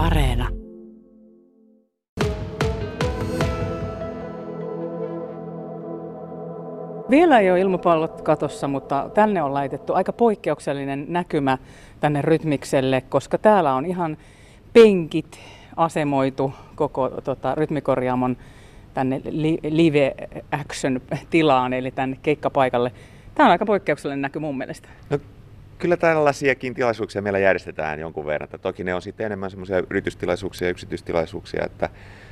Areena. Vielä ei ole ilmapallot katossa, mutta tänne on laitettu aika poikkeuksellinen näkymä tänne rytmikselle, koska täällä on ihan penkit asemoitu koko tota, rytmikorjaamon tänne live action tilaan, eli tänne keikkapaikalle. Tämä on aika poikkeuksellinen näky mun mielestä. No, kyllä tällaisiakin tilaisuuksia meillä järjestetään jonkun verran. Että toki ne on sitten enemmän semmoisia yritystilaisuuksia ja yksityistilaisuuksia, että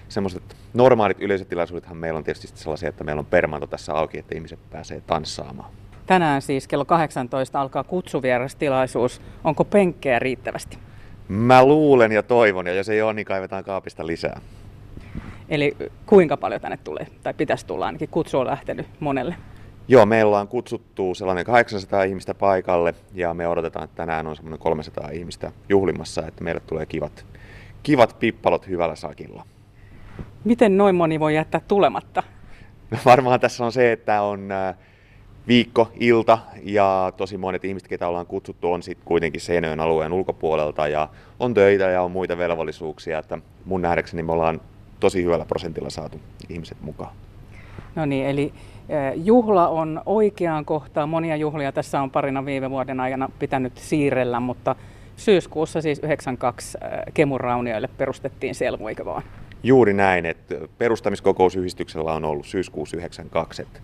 semmoiset normaalit yleisötilaisuudethan meillä on tietysti sellaisia, että meillä on permanto tässä auki, että ihmiset pääsee tanssaamaan. Tänään siis kello 18 alkaa kutsuvierastilaisuus. Onko penkkejä riittävästi? Mä luulen ja toivon, ja jos ei ole, niin kaivetaan kaapista lisää. Eli kuinka paljon tänne tulee, tai pitäisi tulla ainakin, kutsu on lähtenyt monelle? Joo, meillä on kutsuttu sellainen 800 ihmistä paikalle, ja me odotetaan, että tänään on semmoinen 300 ihmistä juhlimassa, että meille tulee kivat, kivat pippalot hyvällä sakilla. Miten noin moni voi jättää tulematta? No varmaan tässä on se, että on äh, viikko, ilta ja tosi monet ihmiset, ketä ollaan kutsuttu, on sitten kuitenkin Seinäjoen alueen ulkopuolelta ja on töitä ja on muita velvollisuuksia, että mun nähdäkseni me ollaan tosi hyvällä prosentilla saatu ihmiset mukaan. No niin, eli juhla on oikeaan kohtaan. Monia juhlia tässä on parina viime vuoden aikana pitänyt siirrellä, mutta syyskuussa siis 92 eh, Kemuraunioille perustettiin Selmu, eikö vaan? Juuri näin, että perustamiskokousyhdistyksellä on ollut syyskuussa 92. Että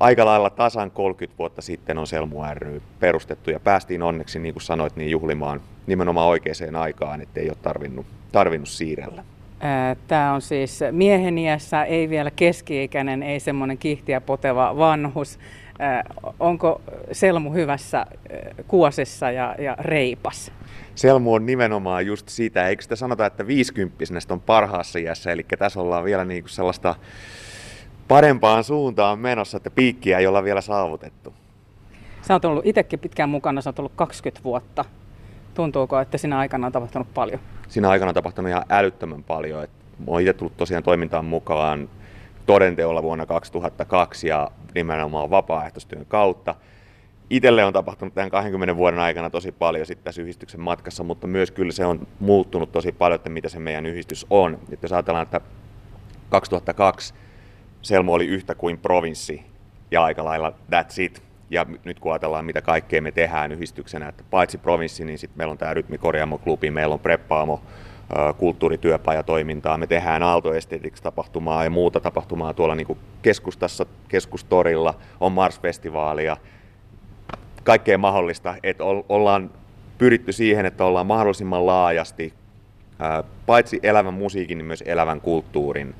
aika lailla tasan 30 vuotta sitten on Selmu ry perustettu ja päästiin onneksi, niin kuin sanoit, niin juhlimaan nimenomaan oikeaan aikaan, ettei ole tarvinnut, tarvinnut siirrellä. Tämä on siis mieheniässä, ei vielä keski-ikäinen, ei semmoinen kihtiä poteva vanhus. Onko Selmu hyvässä kuosessa ja, ja reipas? Selmu on nimenomaan just sitä, eikö sitä sanota, että 50 on parhaassa iässä, eli tässä ollaan vielä niin kuin sellaista parempaan suuntaan menossa, että piikkiä ei olla vielä saavutettu. Sä oot ollut itsekin pitkään mukana, sä oot ollut 20 vuotta. Tuntuuko, että siinä aikana on tapahtunut paljon? Siinä aikana on tapahtunut ihan älyttömän paljon. mä oon itse tullut tosiaan toimintaan mukaan todenteolla vuonna 2002 ja nimenomaan vapaaehtoistyön kautta. Itelle on tapahtunut tämän 20 vuoden aikana tosi paljon sitten tässä yhdistyksen matkassa, mutta myös kyllä se on muuttunut tosi paljon, että mitä se meidän yhdistys on. Että jos ajatellaan, että 2002 Selmo oli yhtä kuin provinssi ja aika lailla that's it. Ja nyt kun ajatellaan, mitä kaikkea me tehdään yhdistyksenä, että paitsi provinssi, niin sitten meillä on tämä Rytmikorjaamo-klubi, meillä on Preppaamo, kulttuurityöpajatoimintaa, me tehdään Aalto tapahtumaa ja muuta tapahtumaa tuolla niin keskustassa, keskustorilla, on Mars-festivaalia, kaikkea mahdollista, että ollaan pyritty siihen, että ollaan mahdollisimman laajasti paitsi elävän musiikin, niin myös elävän kulttuurin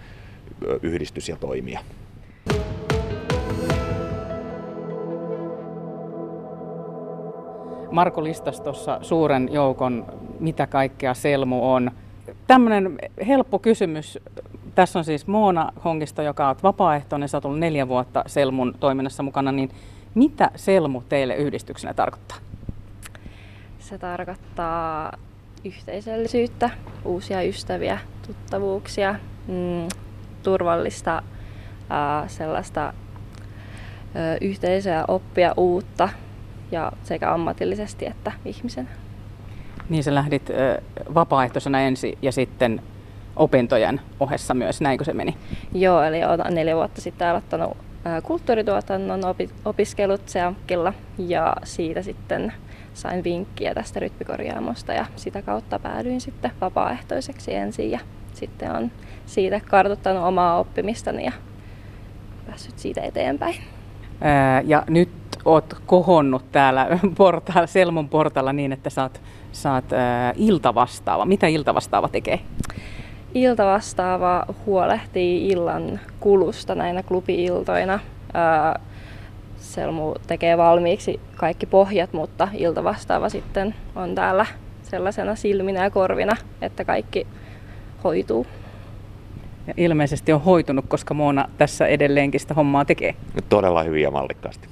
yhdistys ja toimija. Marko listasi tuossa suuren joukon, mitä kaikkea Selmu on. Tämmöinen helppo kysymys. Tässä on siis Moona Hongista, joka on vapaaehtoinen, sä oot neljä vuotta Selmun toiminnassa mukana, niin mitä Selmu teille yhdistyksenä tarkoittaa? Se tarkoittaa yhteisöllisyyttä, uusia ystäviä, tuttavuuksia, mm, turvallista ää, sellaista ää, yhteisöä oppia uutta ja sekä ammatillisesti että ihmisen. Niin sä lähdit vapaaehtoisena ensin ja sitten opintojen ohessa myös, näinkö se meni? Joo, eli olen neljä vuotta sitten aloittanut kulttuurituotannon opi- opiskelut Seamkilla ja siitä sitten sain vinkkiä tästä rytmikorjaamosta ja sitä kautta päädyin sitten vapaaehtoiseksi ensin ja sitten on siitä kartoittanut omaa oppimistani ja päässyt siitä eteenpäin. ja nyt oot kohonnut täällä portaalla, Selmon portaalla niin, että saat, saat ää, iltavastaava. Mitä iltavastaava tekee? Iltavastaava huolehtii illan kulusta näinä klubi-iltoina. Selmu tekee valmiiksi kaikki pohjat, mutta iltavastaava sitten on täällä sellaisena silminä ja korvina, että kaikki hoituu. Ja ilmeisesti on hoitunut, koska Moona tässä edelleenkin sitä hommaa tekee. Todella hyvin ja mallikkaasti.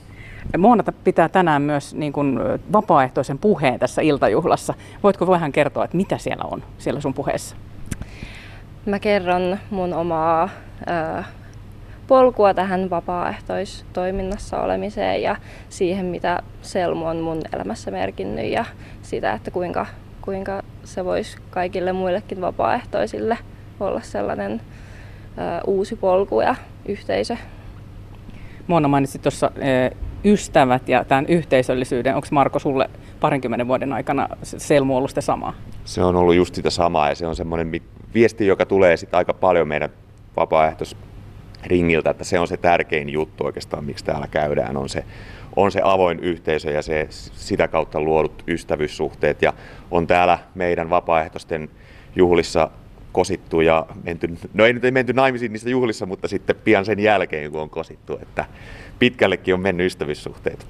Moona pitää tänään myös niin kuin vapaaehtoisen puheen tässä iltajuhlassa. Voitko vähän kertoa, että mitä siellä on siellä sun puheessa? Mä kerron mun omaa ö, polkua tähän vapaaehtoistoiminnassa olemiseen ja siihen, mitä Selmu on mun elämässä merkinnyt ja sitä, että kuinka, kuinka se voisi kaikille muillekin vapaaehtoisille olla sellainen ö, uusi polku ja yhteisö. Mona mainitsi tuossa ystävät ja tämän yhteisöllisyyden. Onko Marko sulle parinkymmenen vuoden aikana Selmu ollut sitä samaa? Se on ollut just sitä samaa ja se on semmoinen viesti, joka tulee sitten aika paljon meidän vapaaehtoisringiltä, että se on se tärkein juttu oikeastaan, miksi täällä käydään, on se, on se avoin yhteisö ja se, sitä kautta luodut ystävyyssuhteet. Ja on täällä meidän vapaaehtoisten juhlissa kosittu ja menty, no ei nyt ei menty naimisiin niissä juhlissa, mutta sitten pian sen jälkeen, kun on kosittu, että pitkällekin on mennyt ystävyyssuhteet.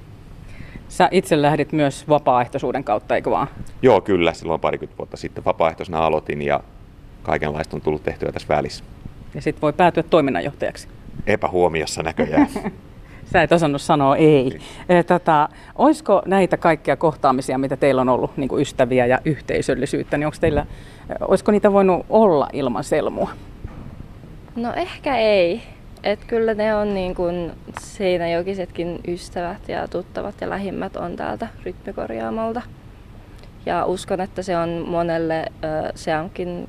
Sä itse lähdit myös vapaaehtoisuuden kautta, eikö vaan? Joo, kyllä. Silloin parikymmentä vuotta sitten vapaaehtoisena aloitin ja kaikenlaista on tullut tehtyä tässä välissä. Ja sitten voi päätyä toiminnanjohtajaksi. Epähuomiossa näköjään. Sä et osannut sanoa ei. ei. Tota, olisiko näitä kaikkia kohtaamisia, mitä teillä on ollut, niin kuin ystäviä ja yhteisöllisyyttä, niin onko teillä, olisiko niitä voinut olla ilman selmua? No ehkä ei. Et kyllä ne on niin kuin seinäjokisetkin ystävät ja tuttavat ja lähimmät on täältä rytmikorjaamolta. Ja uskon, että se on monelle, se onkin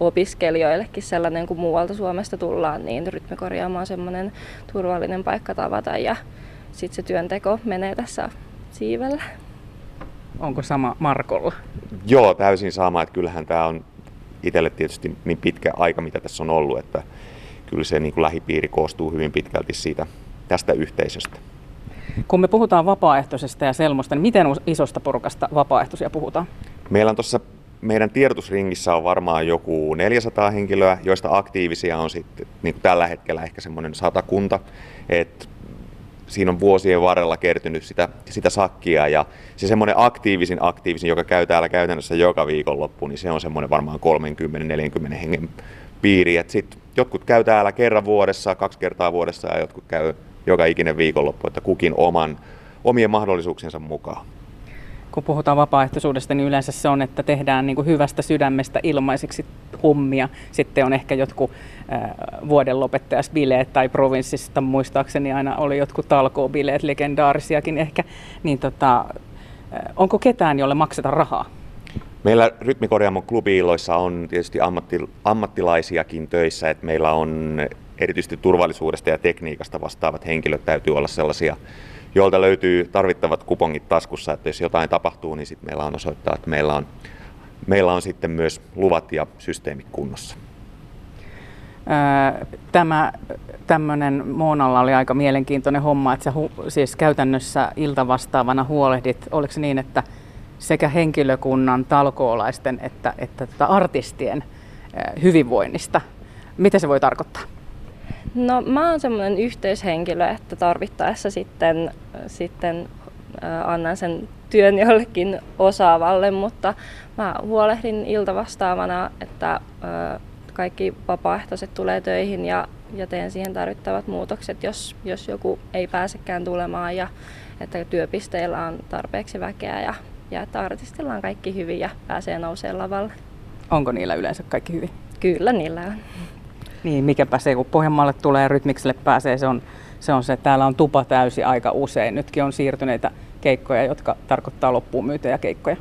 opiskelijoillekin sellainen, kun muualta Suomesta tullaan, niin rytmikorjaamo on semmoinen turvallinen paikka tavata ja sitten se työnteko menee tässä siivellä. Onko sama Markolla? Joo, täysin sama. Että kyllähän tämä on itselle tietysti niin pitkä aika, mitä tässä on ollut, että kyllä se niin kuin lähipiiri koostuu hyvin pitkälti siitä tästä yhteisöstä. Kun me puhutaan vapaaehtoisesta ja selmosta, niin miten isosta porukasta vapaaehtoisia puhutaan? Meillä on tuossa meidän tiedotusringissä on varmaan joku 400 henkilöä, joista aktiivisia on sitten niin kuin tällä hetkellä ehkä semmoinen satakunta. Et siinä on vuosien varrella kertynyt sitä, sitä sakkia ja se semmoinen aktiivisin aktiivisin, joka käy täällä käytännössä joka viikonloppu, niin se on semmoinen varmaan 30-40 hengen piiri. Et sit jotkut käy täällä kerran vuodessa, kaksi kertaa vuodessa ja jotkut käy joka ikinen viikonloppu, että kukin oman, omien mahdollisuuksiensa mukaan kun puhutaan vapaaehtoisuudesta, niin yleensä se on, että tehdään niin kuin hyvästä sydämestä ilmaiseksi hommia. Sitten on ehkä jotkut äh, vuoden lopettajasbileet tai provinssista muistaakseni aina oli jotkut talkoobileet, legendaarisiakin ehkä. Niin tota, onko ketään, jolle makseta rahaa? Meillä Rytmikorjaamon klubiilloissa on tietysti ammatti, ammattilaisiakin töissä, että meillä on erityisesti turvallisuudesta ja tekniikasta vastaavat henkilöt täytyy olla sellaisia joilta löytyy tarvittavat kupongit taskussa, että jos jotain tapahtuu, niin sitten meillä on osoittaa, että meillä on, meillä on sitten myös luvat ja systeemit kunnossa. Tämä tämmöinen Moonalla oli aika mielenkiintoinen homma, että sä hu- siis käytännössä iltavastaavana huolehdit, oliko se niin, että sekä henkilökunnan, talkoolaisten että, että tota artistien hyvinvoinnista. Mitä se voi tarkoittaa? No mä oon semmoinen yhteyshenkilö, että tarvittaessa sitten, sitten annan sen työn jollekin osaavalle, mutta mä huolehdin iltavastaavana, että kaikki vapaaehtoiset tulee töihin ja, ja teen siihen tarvittavat muutokset, jos, jos joku ei pääsekään tulemaan ja että työpisteillä on tarpeeksi väkeä ja, ja että artistilla on kaikki hyvin ja pääsee nousemaan lavalle. Onko niillä yleensä kaikki hyvin? Kyllä niillä on. Niin, mikäpä se, kun Pohjanmaalle tulee ja rytmikselle pääsee, se on, se on se, että täällä on tupa täysi aika usein. Nytkin on siirtyneitä keikkoja, jotka tarkoittaa loppuun myytyjä keikkoja.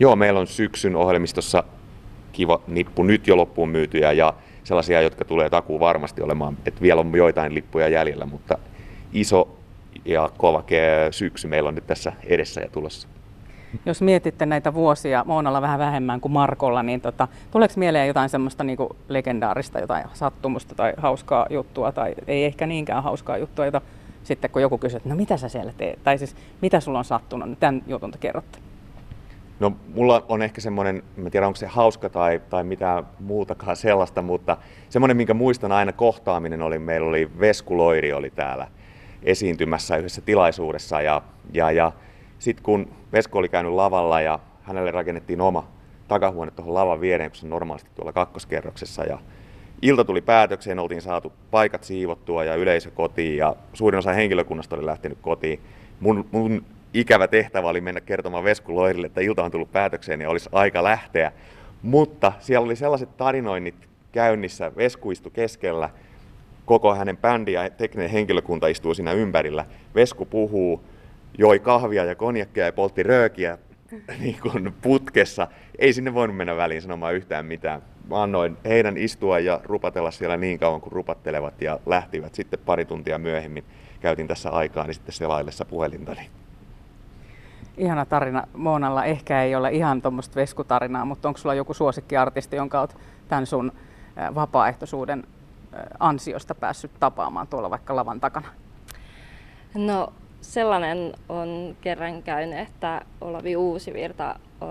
Joo, meillä on syksyn ohjelmistossa kiva nippu nyt jo loppuun myytyjä ja sellaisia, jotka tulee takuu varmasti olemaan, että vielä on joitain lippuja jäljellä, mutta iso ja kova syksy meillä on nyt tässä edessä ja tulossa. Jos mietitte näitä vuosia, Moonalla vähän vähemmän kuin Markolla, niin tota, tuleeko mieleen jotain semmoista niin legendaarista, jotain sattumusta tai hauskaa juttua, tai ei ehkä niinkään hauskaa juttua, jota sitten kun joku kysyy, että no mitä sä siellä teet, tai siis mitä sulla on sattunut, niin tämän jutun te kerrotte. No mulla on ehkä semmoinen, en tiedä onko se hauska tai, tai mitä muutakaan sellaista, mutta semmoinen, minkä muistan aina kohtaaminen oli, meillä oli Vesku Loiri oli täällä esiintymässä yhdessä tilaisuudessa ja, ja, ja sitten kun Vesko oli käynyt lavalla ja hänelle rakennettiin oma takahuone tuohon lavan viereen, kun se normaalisti tuolla kakkoskerroksessa. Ja ilta tuli päätökseen, oltiin saatu paikat siivottua ja yleisö kotiin ja suurin osa henkilökunnasta oli lähtenyt kotiin. Mun, mun ikävä tehtävä oli mennä kertomaan Vesku Loirille, että ilta on tullut päätökseen ja olisi aika lähteä. Mutta siellä oli sellaiset tarinoinnit käynnissä, Vesku istui keskellä, koko hänen bändi ja tekninen henkilökunta istuu siinä ympärillä. Vesku puhuu, joi kahvia ja konjakkia ja poltti röökiä niin kuin putkessa. Ei sinne voinut mennä väliin sanomaan yhtään mitään. Mä annoin heidän istua ja rupatella siellä niin kauan kuin rupattelevat ja lähtivät sitten pari tuntia myöhemmin. Käytin tässä aikaa niin sitten selaillessa puhelintani. Ihana tarina Moonalla. Ehkä ei ole ihan tuommoista veskutarinaa, mutta onko sulla joku suosikkiartisti, jonka olet tämän sun vapaaehtoisuuden ansiosta päässyt tapaamaan tuolla vaikka lavan takana? No sellainen on kerran käynyt, että Olavi Uusivirta o,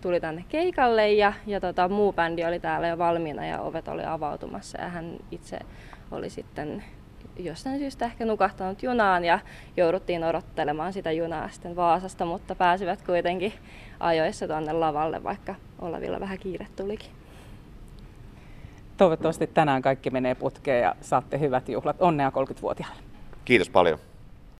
tuli tänne keikalle ja, ja tota, muu bändi oli täällä jo valmiina ja ovet oli avautumassa ja hän itse oli sitten jostain syystä ehkä nukahtanut junaan ja jouduttiin odottelemaan sitä junaa sitten Vaasasta, mutta pääsivät kuitenkin ajoissa tuonne lavalle, vaikka Olavilla vähän kiire tulikin. Toivottavasti tänään kaikki menee putkeen ja saatte hyvät juhlat. Onnea 30-vuotiaalle. Kiitos paljon.